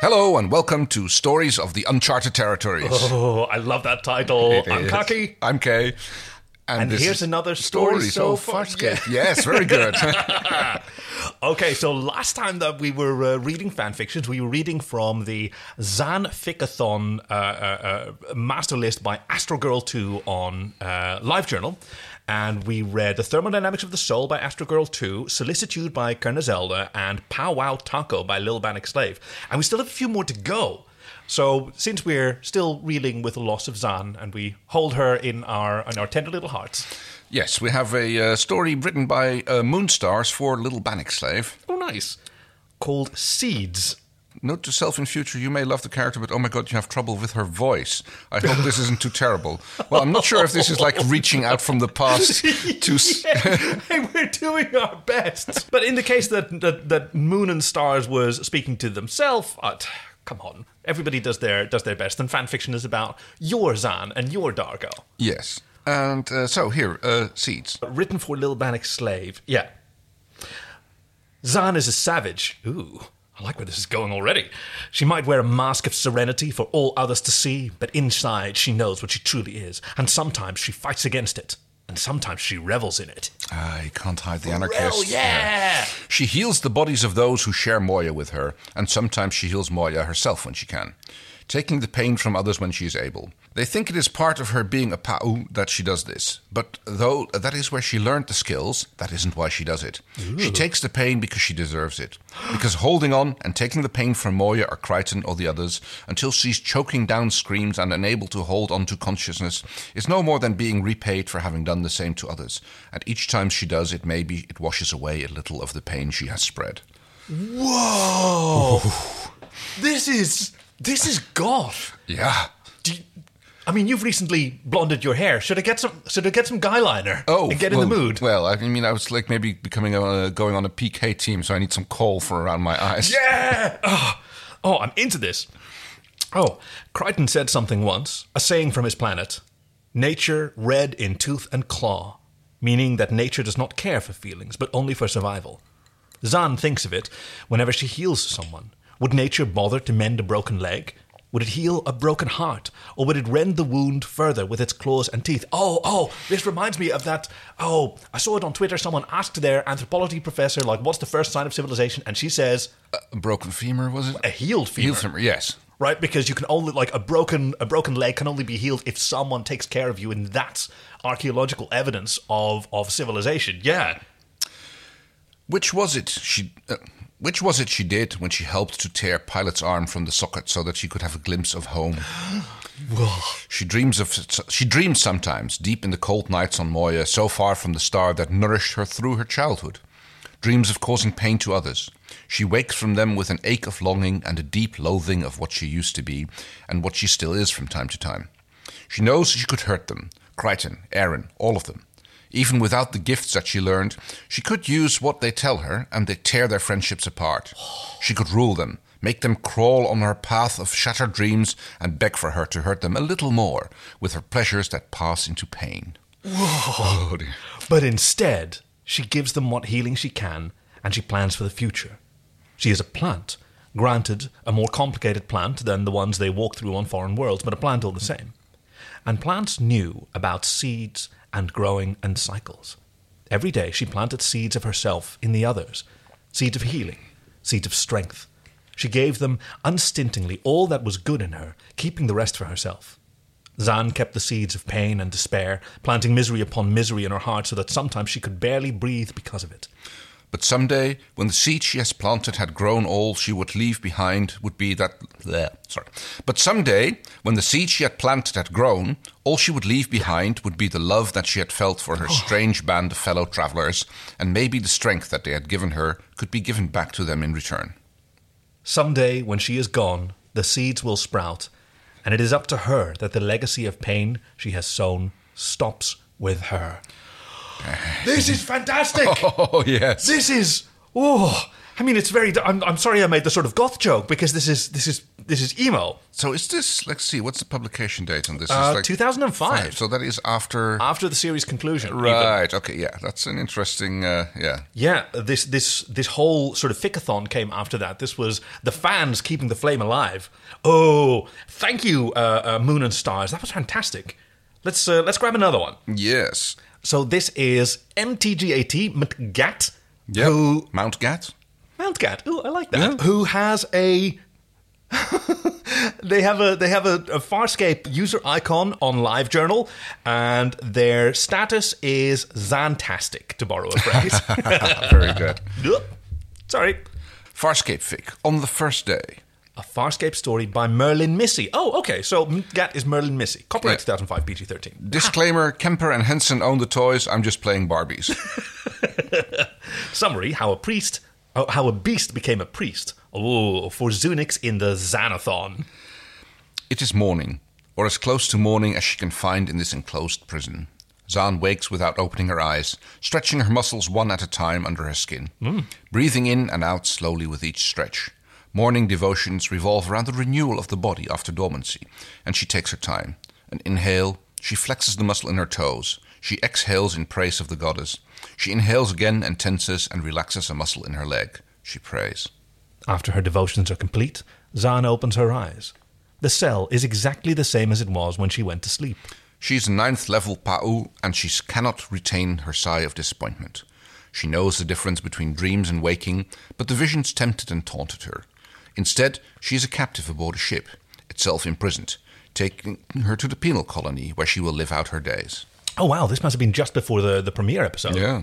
Hello and welcome to Stories of the Uncharted Territories. Oh, I love that title. It I'm is. Kaki. I'm Kay. And this here's another story so far. Farscape. Yes, very good. Okay, so last time that we were uh, reading fan fictions, we were reading from the Zhaan Fickathon uh, uh, uh, master list by Astrogirl 2 on uh, LiveJournal. And we read The Thermodynamics of the Soul by Astrogirl 2, Solicitude by Kerna Zelda, and Pow Wow Taco by Lil Banik Slave. And we still have a few more to go. So, since we're still reeling with the loss of Zhaan, and we hold her in our in our tender little hearts, yes, we have a uh, story written by uh, Moonstars for Little Banik Slave. oh nice, called Seeds. Note to self in future, you may love the character, but oh my god, you have trouble with her voice. I hope this isn't too terrible. Well, I'm not sure if this is like reaching out from the past to. s- hey, we're doing our best. But in the case that, that that Moon and Stars was speaking to themselves, uh, come on, everybody does their does their best, and fan fiction is about your Zhaan and your Dargo. Yes. And uh, so here, uh, seeds. Written for Lil Banik Slave. Yeah. Zhaan is a savage. Ooh. I like where this is going already. She might wear a mask of serenity for all others to see, but inside she knows what she truly is, and sometimes she fights against it, and sometimes she revels in it. Ah, you can't hide the anarchist. yeah! She heals the bodies of those who share Moya with her, and sometimes she heals Moya herself when she can, taking the pain from others when she is able. They think it is part of her being a Pa'u that she does this, but though that is where she learned the skills, that isn't why she does it. She takes the pain because she deserves it. Because holding on and taking the pain from Moya or Crichton or the others until she's choking down screams and unable to hold on to consciousness is no more than being repaid for having done the same to others. And each time she does it, maybe it washes away a little of the pain she has spread. Whoa! this is this is goth. Yeah. Do you- I mean, you've recently blonded your hair. Should I get some? Should I get some guy liner? Oh, and get well, in the mood. Well, I mean, I was like maybe becoming a, going on a PK team, so I need some kohl for around my eyes. Yeah. Oh, oh, I'm into this. Oh, Crichton said something once, a saying from his planet: "Nature red in tooth and claw," meaning that nature does not care for feelings, but only for survival. Zan thinks of it whenever she heals someone. Would nature bother to mend a broken leg? Would it heal a broken heart? Or would it rend the wound further with its claws and teeth? Oh, oh, this reminds me of that. Oh, I saw it on Twitter. Someone asked their anthropology professor, like, what's the first sign of civilization? And she says, A broken femur, was it? a healed femur. Heel femur, yes. Right? Because you can only, like, a broken, a broken leg can only be healed if someone takes care of you. And that's archaeological evidence of, of civilization. Yeah. Which was it she? Uh, which was it she did when she helped to tear Pilot's arm from the socket so that she could have a glimpse of home? She dreams of she dreams sometimes, deep in the cold nights on Moya, so far from the star that nourished her through her childhood. Dreams of causing pain to others. She wakes from them with an ache of longing and a deep loathing of what she used to be and what she still is from time to time. She knows she could hurt them Crichton, Aeryn, all of them. Even without the gifts that she learned, she could use what they tell her and they tear their friendships apart. She could rule them, make them crawl on her path of shattered dreams and beg for her to hurt them a little more with her pleasures that pass into pain. Oh, dear. But instead, she gives them what healing she can, and she plans for the future. She is a plant, granted a more complicated plant than the ones they walk through on foreign worlds, but a plant all the same. And plants knew about seeds and growing and cycles. Every day she planted seeds of herself in the others, seeds of healing, seeds of strength. She gave them unstintingly all that was good in her, keeping the rest for herself. Zhaan kept the seeds of pain and despair, planting misery upon misery in her heart so that sometimes she could barely breathe because of it. But someday, when the seed she has planted had grown all she would leave behind would be that. Bleh, sorry. But someday, when the seed she had planted had grown, all she would leave behind would be the love that she had felt for her oh. strange band of fellow travelers, and maybe the strength that they had given her could be given back to them in return. Someday, when she is gone, the seeds will sprout, and it is up to her that the legacy of pain she has sown stops with her. This is fantastic! Oh, yes. This is. Oh, I mean, it's very. I'm, I'm sorry I made the sort of goth joke because this is this is this is emo. So is this? Let's see. What's the publication date on this? Uh, like 2005. So that is after. After the series conclusion, even. right. Okay. Yeah. That's an interesting. Uh, yeah. Yeah, this this this whole sort of fickathon came after that. This was the fans keeping the flame alive. Oh, thank you, uh, uh, Moon and Stars. That was fantastic. Let's uh, let's grab another one. Yes. So this is MTGAT McGat, Yeah. who Mount Gat. Mount Gat. Ooh, I like that. Yeah. Who has a they have a they have a, a Farscape user icon on LiveJournal, and their status is Zantastic, to borrow a phrase. Very good. Sorry. Farscape fic on the first day. A Farscape story by Merlin Missy. Oh, okay. So Gat is Merlin Missy. Copyright Yeah. 2005 PG 13. Disclaimer: Kemper and Henson own the toys. I'm just playing Barbies. Summary How a priest. Oh, how a beast became a priest. Oh, for Zunix in the Xanathon. It is morning, or as close to morning as she can find in this enclosed prison. Zhaan wakes without opening her eyes, stretching her muscles one at a time under her skin, hmm. breathing in and out slowly with each stretch. Morning devotions revolve around the renewal of the body after dormancy, and she takes her time. An inhale, she flexes the muscle in her toes. She exhales in praise of the goddess. She inhales again and tenses and relaxes a muscle in her leg. She prays. After her devotions are complete, Zhaan opens her eyes. The cell is exactly the same as it was when she went to sleep. She is a ninth level Pa'u, and she cannot retain her sigh of disappointment. She knows the difference between dreams and waking, but the visions tempted and taunted her. Instead, she is a captive aboard a ship, itself imprisoned, taking her to the penal colony where she will live out her days. Oh, wow, this must have been just before the, the premiere episode. Yeah.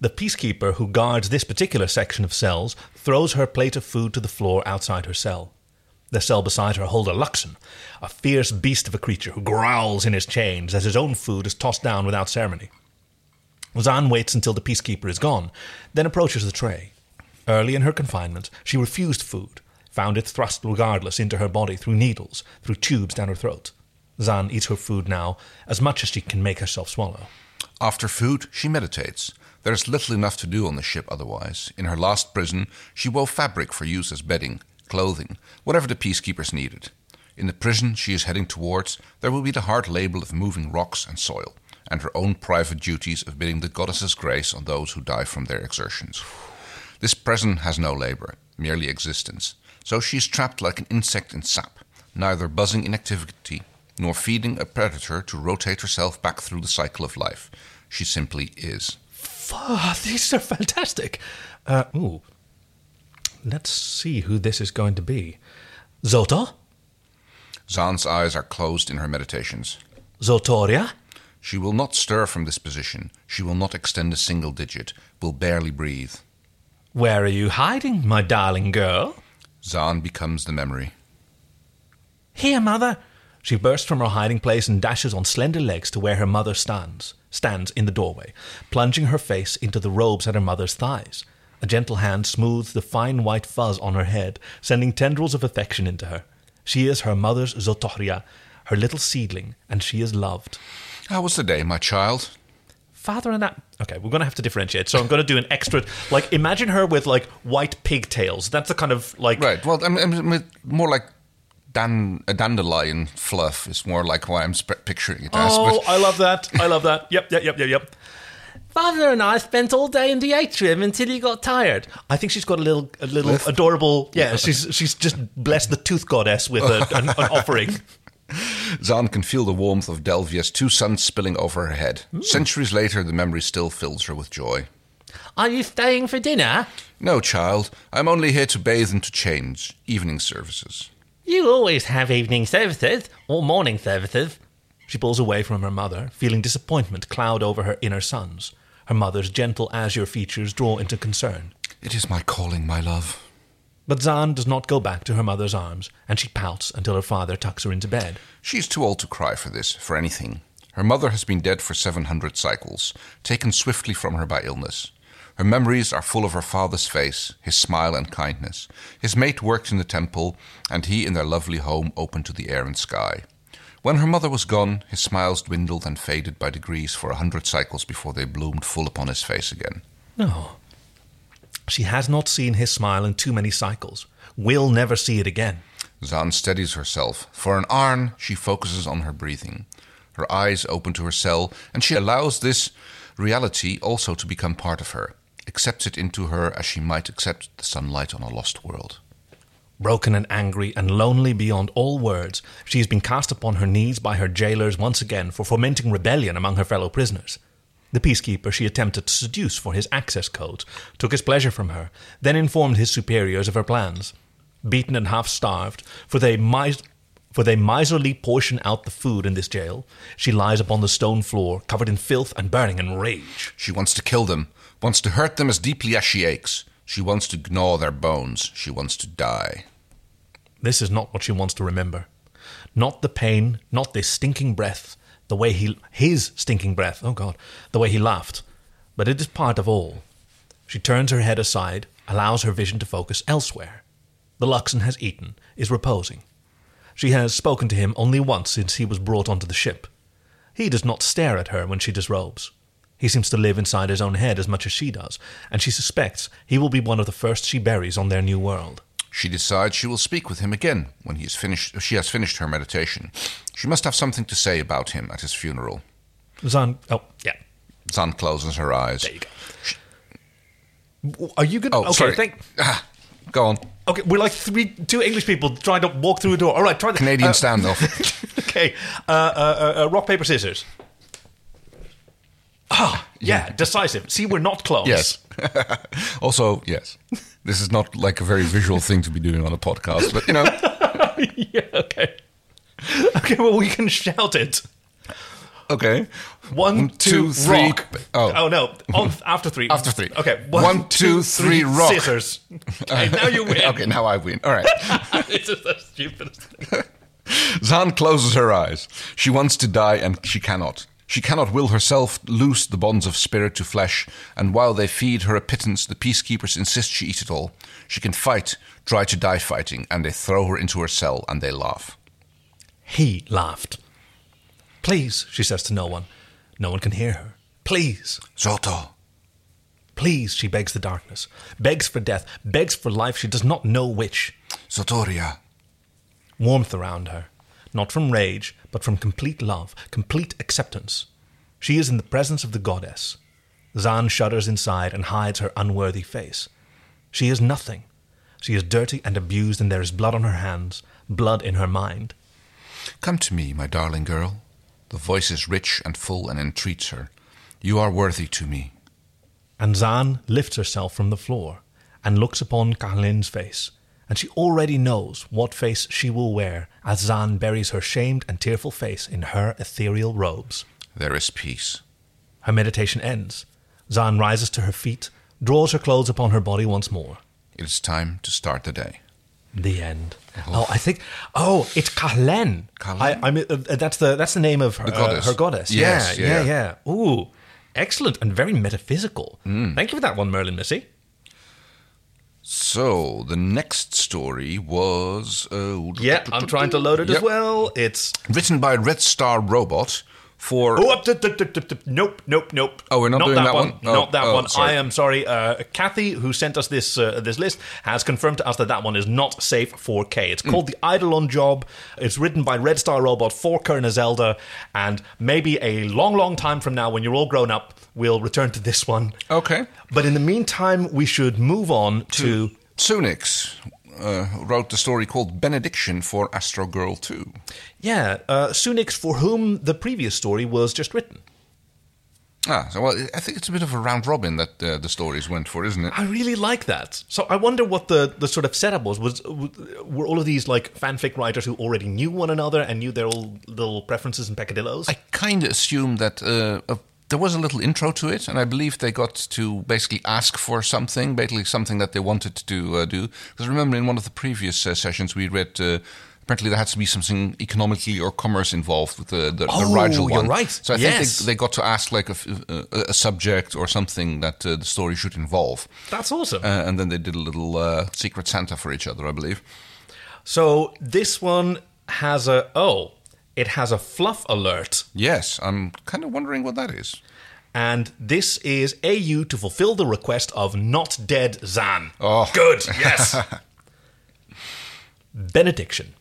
The peacekeeper who guards this particular section of cells throws her plate of food to the floor outside her cell. The cell beside her holds a Luxan, a fierce beast of a creature who growls in his chains as his own food is tossed down without ceremony. Zhaan waits until the peacekeeper is gone, then approaches the tray. Early in her confinement, she refused food, found it thrust regardless into her body through needles, through tubes down her throat. Zhaan eats her food now as much as she can make herself swallow. After food, she meditates. There is little enough to do on the ship otherwise. In her last prison, she wove fabric for use as bedding, clothing, whatever the peacekeepers needed. In the prison she is heading towards, there will be the hard labor of moving rocks and soil, and her own private duties of bidding the goddess's grace on those who die from their exertions. This prison has no labor, merely existence, so she is trapped like an insect in sap, neither buzzing in activity nor feeding a predator to rotate herself back through the cycle of life. She simply is. Oh, these are fantastic. Uh, ooh. Let's see who this is going to be. Zota? Zhaan's eyes are closed in her meditations. Zotoria? She will not stir from this position. She will not extend a single digit, will barely breathe. Where are you hiding, my darling girl? Zhaan becomes the memory. Here, mother. She bursts from her hiding place and dashes on slender legs to where her mother stands, stands in the doorway, plunging her face into the robes at her mother's thighs. A gentle hand smooths the fine white fuzz on her head, sending tendrils of affection into her. She is her mother's Zotoria, her little seedling, and she is loved. How was the day, my child? Father and that. Okay, we're going to have to differentiate. So I'm going to do an extra. Like, imagine her with like white pigtails. That's the kind of like. Right. Well, I'm, I'm more like dan, a dandelion fluff is more like why I'm sp- picturing it as. Oh, but I love that. I love that. Yep, yep, yep, yep, yep. Father and I spent all day in the atrium until he got tired. I think she's got a little, a little Lift? adorable. Yeah, she's she's just blessed the tooth goddess with a, an, an offering. Zhaan can feel the warmth of Delvia's two suns spilling over her head. Hmm. Centuries later, the memory still fills her with joy. Are you staying for dinner? No, child. I'm only here to bathe and to change. Evening services. You always have evening services or morning services. She pulls away from her mother, feeling disappointment cloud over her inner sons. Her mother's gentle azure features draw into concern. It is my calling, my love. But Zhaan does not go back to her mother's arms, and she pouts until her father tucks her into bed. She is too old to cry for this, for anything. Her mother has been dead for 700 cycles, taken swiftly from her by illness. Her memories are full of her father's face, his smile and kindness. His mate worked in the temple, and he in their lovely home open to the air and sky. When her mother was gone, his smiles dwindled and faded by degrees for a hundred cycles before they bloomed full upon his face again. No. She has not seen his smile in too many cycles. Will never see it again. Zhaan steadies herself. For an Arn, she focuses on her breathing. Her eyes open to her cell, and she allows this reality also to become part of her, accepts it into her as she might accept the sunlight on a lost world. Broken and angry and lonely beyond all words, she has been cast upon her knees by her jailers once again for fomenting rebellion among her fellow prisoners. The peacekeeper she attempted to seduce for his access codes took his pleasure from her, then informed his superiors of her plans. Beaten and half starved, for they mis- for they miserly portion out the food in this jail, she lies upon the stone floor, covered in filth and burning in rage. She wants to kill them, wants to hurt them as deeply as she aches. She wants to gnaw their bones. She wants to die. This is not what she wants to remember. Not the pain, not this stinking breath, the way he his stinking breath, oh god, the way he laughed. But it is part of all. She turns her head aside, allows her vision to focus elsewhere. The Luxan has eaten, is reposing. She has spoken to him only once since he was brought onto the ship. He does not stare at her when she disrobes. He seems to live inside his own head as much as she does, and she suspects he will be one of the first she buries on their new world. She decides she will speak with him again when he is finished. She has finished her meditation. She must have something to say about him at his funeral. Zhaan, oh yeah, Zhaan closes her eyes. there you go. Are you good? Oh, okay, sorry. thank. Ah, go on. Okay, we're like three, two English people trying to walk through a door. All right, try the Canadian uh, standoff. Okay, uh, uh, uh, uh, rock paper scissors. Ah, yeah, decisive. See, we're not close. yes. also, yes. This is not like a very visual thing to be doing on a podcast, but you know. yeah. Okay. Okay. Well, we can shout it. Okay. One, two, three. rock. Oh. oh no! On, after three. After three. Okay. One, two, three, rock. Scissors. Okay, now you win. okay, now I win. All right. this is the stupidest thing. Zhaan closes her eyes. She wants to die, and she cannot. She cannot will herself loose the bonds of spirit to flesh, and while they feed her a pittance, the peacekeepers insist she eat it all. She can fight, try to die fighting, and they throw her into her cell and they laugh. He laughed. Please, she says to no one. No one can hear her. Please. Zotoh. Please, she begs the darkness, begs for death, begs for life, she does not know which. Zotoria. Warmth around her, not from rage, but from complete love, complete acceptance. She is in the presence of the goddess. Zhaan shudders inside and hides her unworthy face. She is nothing. She is dirty and abused, and there is blood on her hands, blood in her mind. Come to me, my darling girl. The voice is rich and full and entreats her. You are worthy to me. And Zhaan lifts herself from the floor and looks upon Kahlin's face, and she already knows what face she will wear as Zhaan buries her shamed and tearful face in her ethereal robes. There is peace. Her meditation ends. Zan rises to her feet, draws her clothes upon her body once more. It is time to start the day. The end. Oh, I think. Oh, it's Kahlen. Kahlen? I, I mean, uh, that's the that's the name of her, The goddess. Uh, her goddess. Yes, yeah, yeah, yeah. yeah. Ooh, excellent and very metaphysical. Mm. Thank you for that one, Merlin Missy. So, the next story was. Uh, Yeah, I'm trying to load it as well. It's Written by Red Star Robot for. oh, up, up, up, nope, nope, nope. Oh, we're not doing that one? Oh, not that oh, one. sorry. I am sorry. Uh, Kathy, who sent us this uh, this list, has confirmed to us that that one is not safe for K. It's called the Eidolon Job. It's written by Red Star Robot for Kerner Zelda, and maybe a long, long time from now, when you're all grown up, we'll return to this one. Okay. But in the meantime, we should move on to Tsunix uh, wrote the story called Benediction for Astro Girl 2. yeah, uh, Sunix, for whom the previous story was just written. Ah, so well, I think it's a bit of a round robin that uh, the stories went for, isn't it? I really like that. So I wonder what the, the sort of setup was. Was were all of these like fanfic writers who already knew one another and knew their little preferences and peccadillos? I kind of assume that uh, uh, there was a little intro to it, and I believe they got to basically ask for something, basically something that they wanted to uh, do. Because remember, in one of the previous uh, sessions, we read. Uh, Apparently, there had to be something economically or commerce involved with the the, Oh, the Rygel one. right. So I Yes. think they, they got to ask like a subject or something that uh, the story should involve, That's awesome. uh, and then they did a little uh, secret Santa for each other, I believe. so this one has a oh, it has a fluff alert. Yes, I'm kind of wondering what that is. And this is AU to fulfill the request of not dead Zhaan. Oh. Good, yes. Benediction.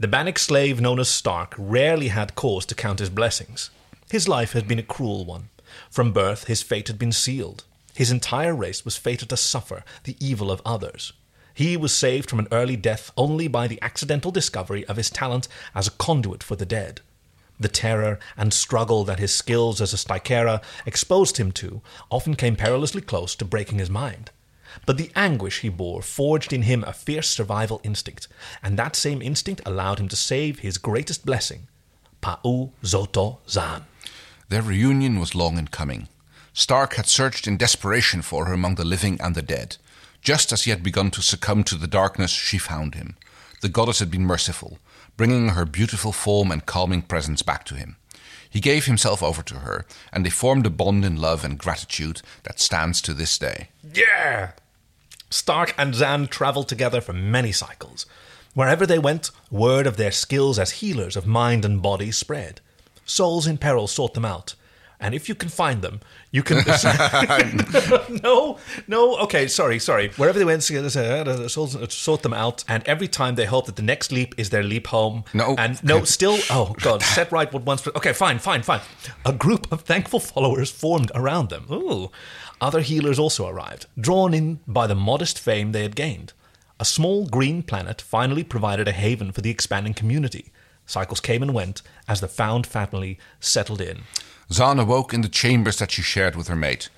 The Banik slave known as Stark rarely had cause to count his blessings. His life had been a cruel one. From birth, his fate had been sealed. His entire race was fated to suffer the evil of others. He was saved from an early death only by the accidental discovery of his talent as a conduit for the dead. The terror and struggle that his skills as a Stykera exposed him to often came perilously close to breaking his mind. But the anguish he bore forged in him a fierce survival instinct, and that same instinct allowed him to save his greatest blessing, Pa'u Zotoh Zhaan. Their reunion was long in coming. Stark had searched in desperation for her among the living and the dead. Just as he had begun to succumb to the darkness, she found him. The goddess had been merciful, bringing her beautiful form and calming presence back to him. He gave himself over to her, and they formed a bond in love and gratitude that stands to this day. Yeah! Stark and Zhaan traveled together for many cycles. Wherever they went, word of their skills as healers of mind and body spread. Souls in peril sought them out. And if you can find them, you can. no, no, okay, sorry, sorry. Wherever they went, uh, souls them out, and every time they hope that the next leap is their leap home. No. And no, still, oh, God, set right what once. Okay, fine, fine, fine. A group of thankful followers formed around them. Ooh. Other healers also arrived, drawn in by the modest fame they had gained. A small green planet finally provided a haven for the expanding community. Cycles came and went as the found family settled in. Zhaan awoke in the chambers that she shared with her mate.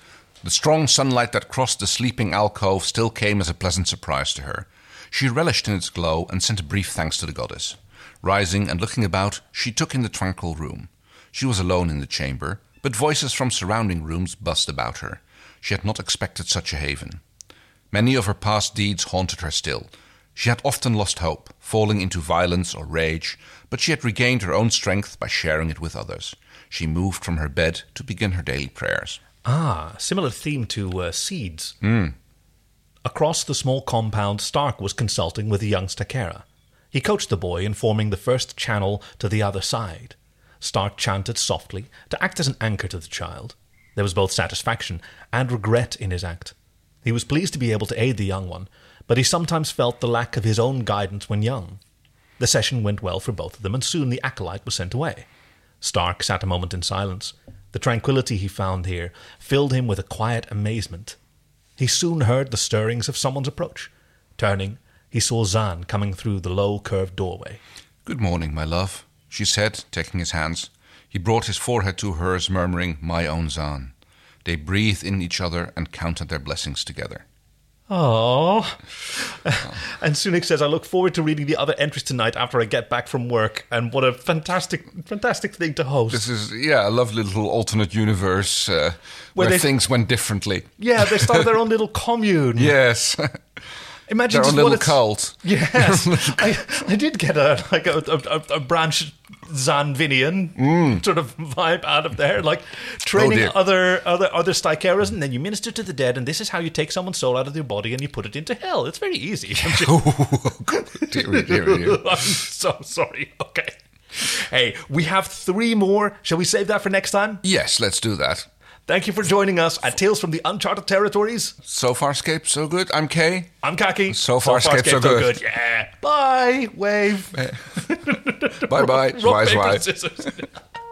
The strong sunlight that crossed the sleeping alcove still came as a pleasant surprise to her. She relished in its glow and sent a brief thanks to the goddess. Rising and looking about, she took in the tranquil room. She was alone in the chamber, but voices from surrounding rooms buzzed about her. She had not expected such a haven. Many of her past deeds haunted her still. She had often lost hope, falling into violence or rage, but she had regained her own strength by sharing it with others. She moved from her bed to begin her daily prayers. Ah, similar theme to uh, seeds. Across the small compound, Stark was consulting with the young Stykera. He coached the boy in forming the first channel to the other side. Stark chanted softly to act as an anchor to the child. There was both satisfaction and regret in his act. He was pleased to be able to aid the young one, but he sometimes felt the lack of his own guidance when young. The session went well for both of them, and soon the acolyte was sent away. Stark sat a moment in silence. The tranquillity he found here filled him with a quiet amazement. He soon heard the stirrings of someone's approach. Turning, he saw Zhaan coming through the low, curved doorway. Good morning, my love, she said, taking his hands. He brought his forehead to hers, murmuring, My own Zhaan. They breathed in each other and counted their blessings together. Oh. and Sunik says, I look forward to reading the other entries tonight after I get back from work. And what a fantastic, fantastic thing to host. This is, yeah, a lovely little alternate universe uh, where, they- things went differently. yeah, they started their own little commune. Yes. Imagine Their own little cult. Yes, I, I did get a like a, a, a branch Zanvinian mm. sort of vibe out of there, like oh, training dear. other other other Stykeras, and then you minister to the dead, and this is how you take someone's soul out of their body and you put it into hell. It's very easy. dear, dear, dear. I'm so sorry. Okay. Hey, we have three more. Shall we save that for next time? Yes, let's do that. Thank you for joining us at Tales from the Uncharted Territories. So far, Scape, so good. I'm Kay. I'm Kaki. So far, Scape, so good. Yeah. Bye. Wave. Bye bye. Rock, Zwaai, paper, scissors.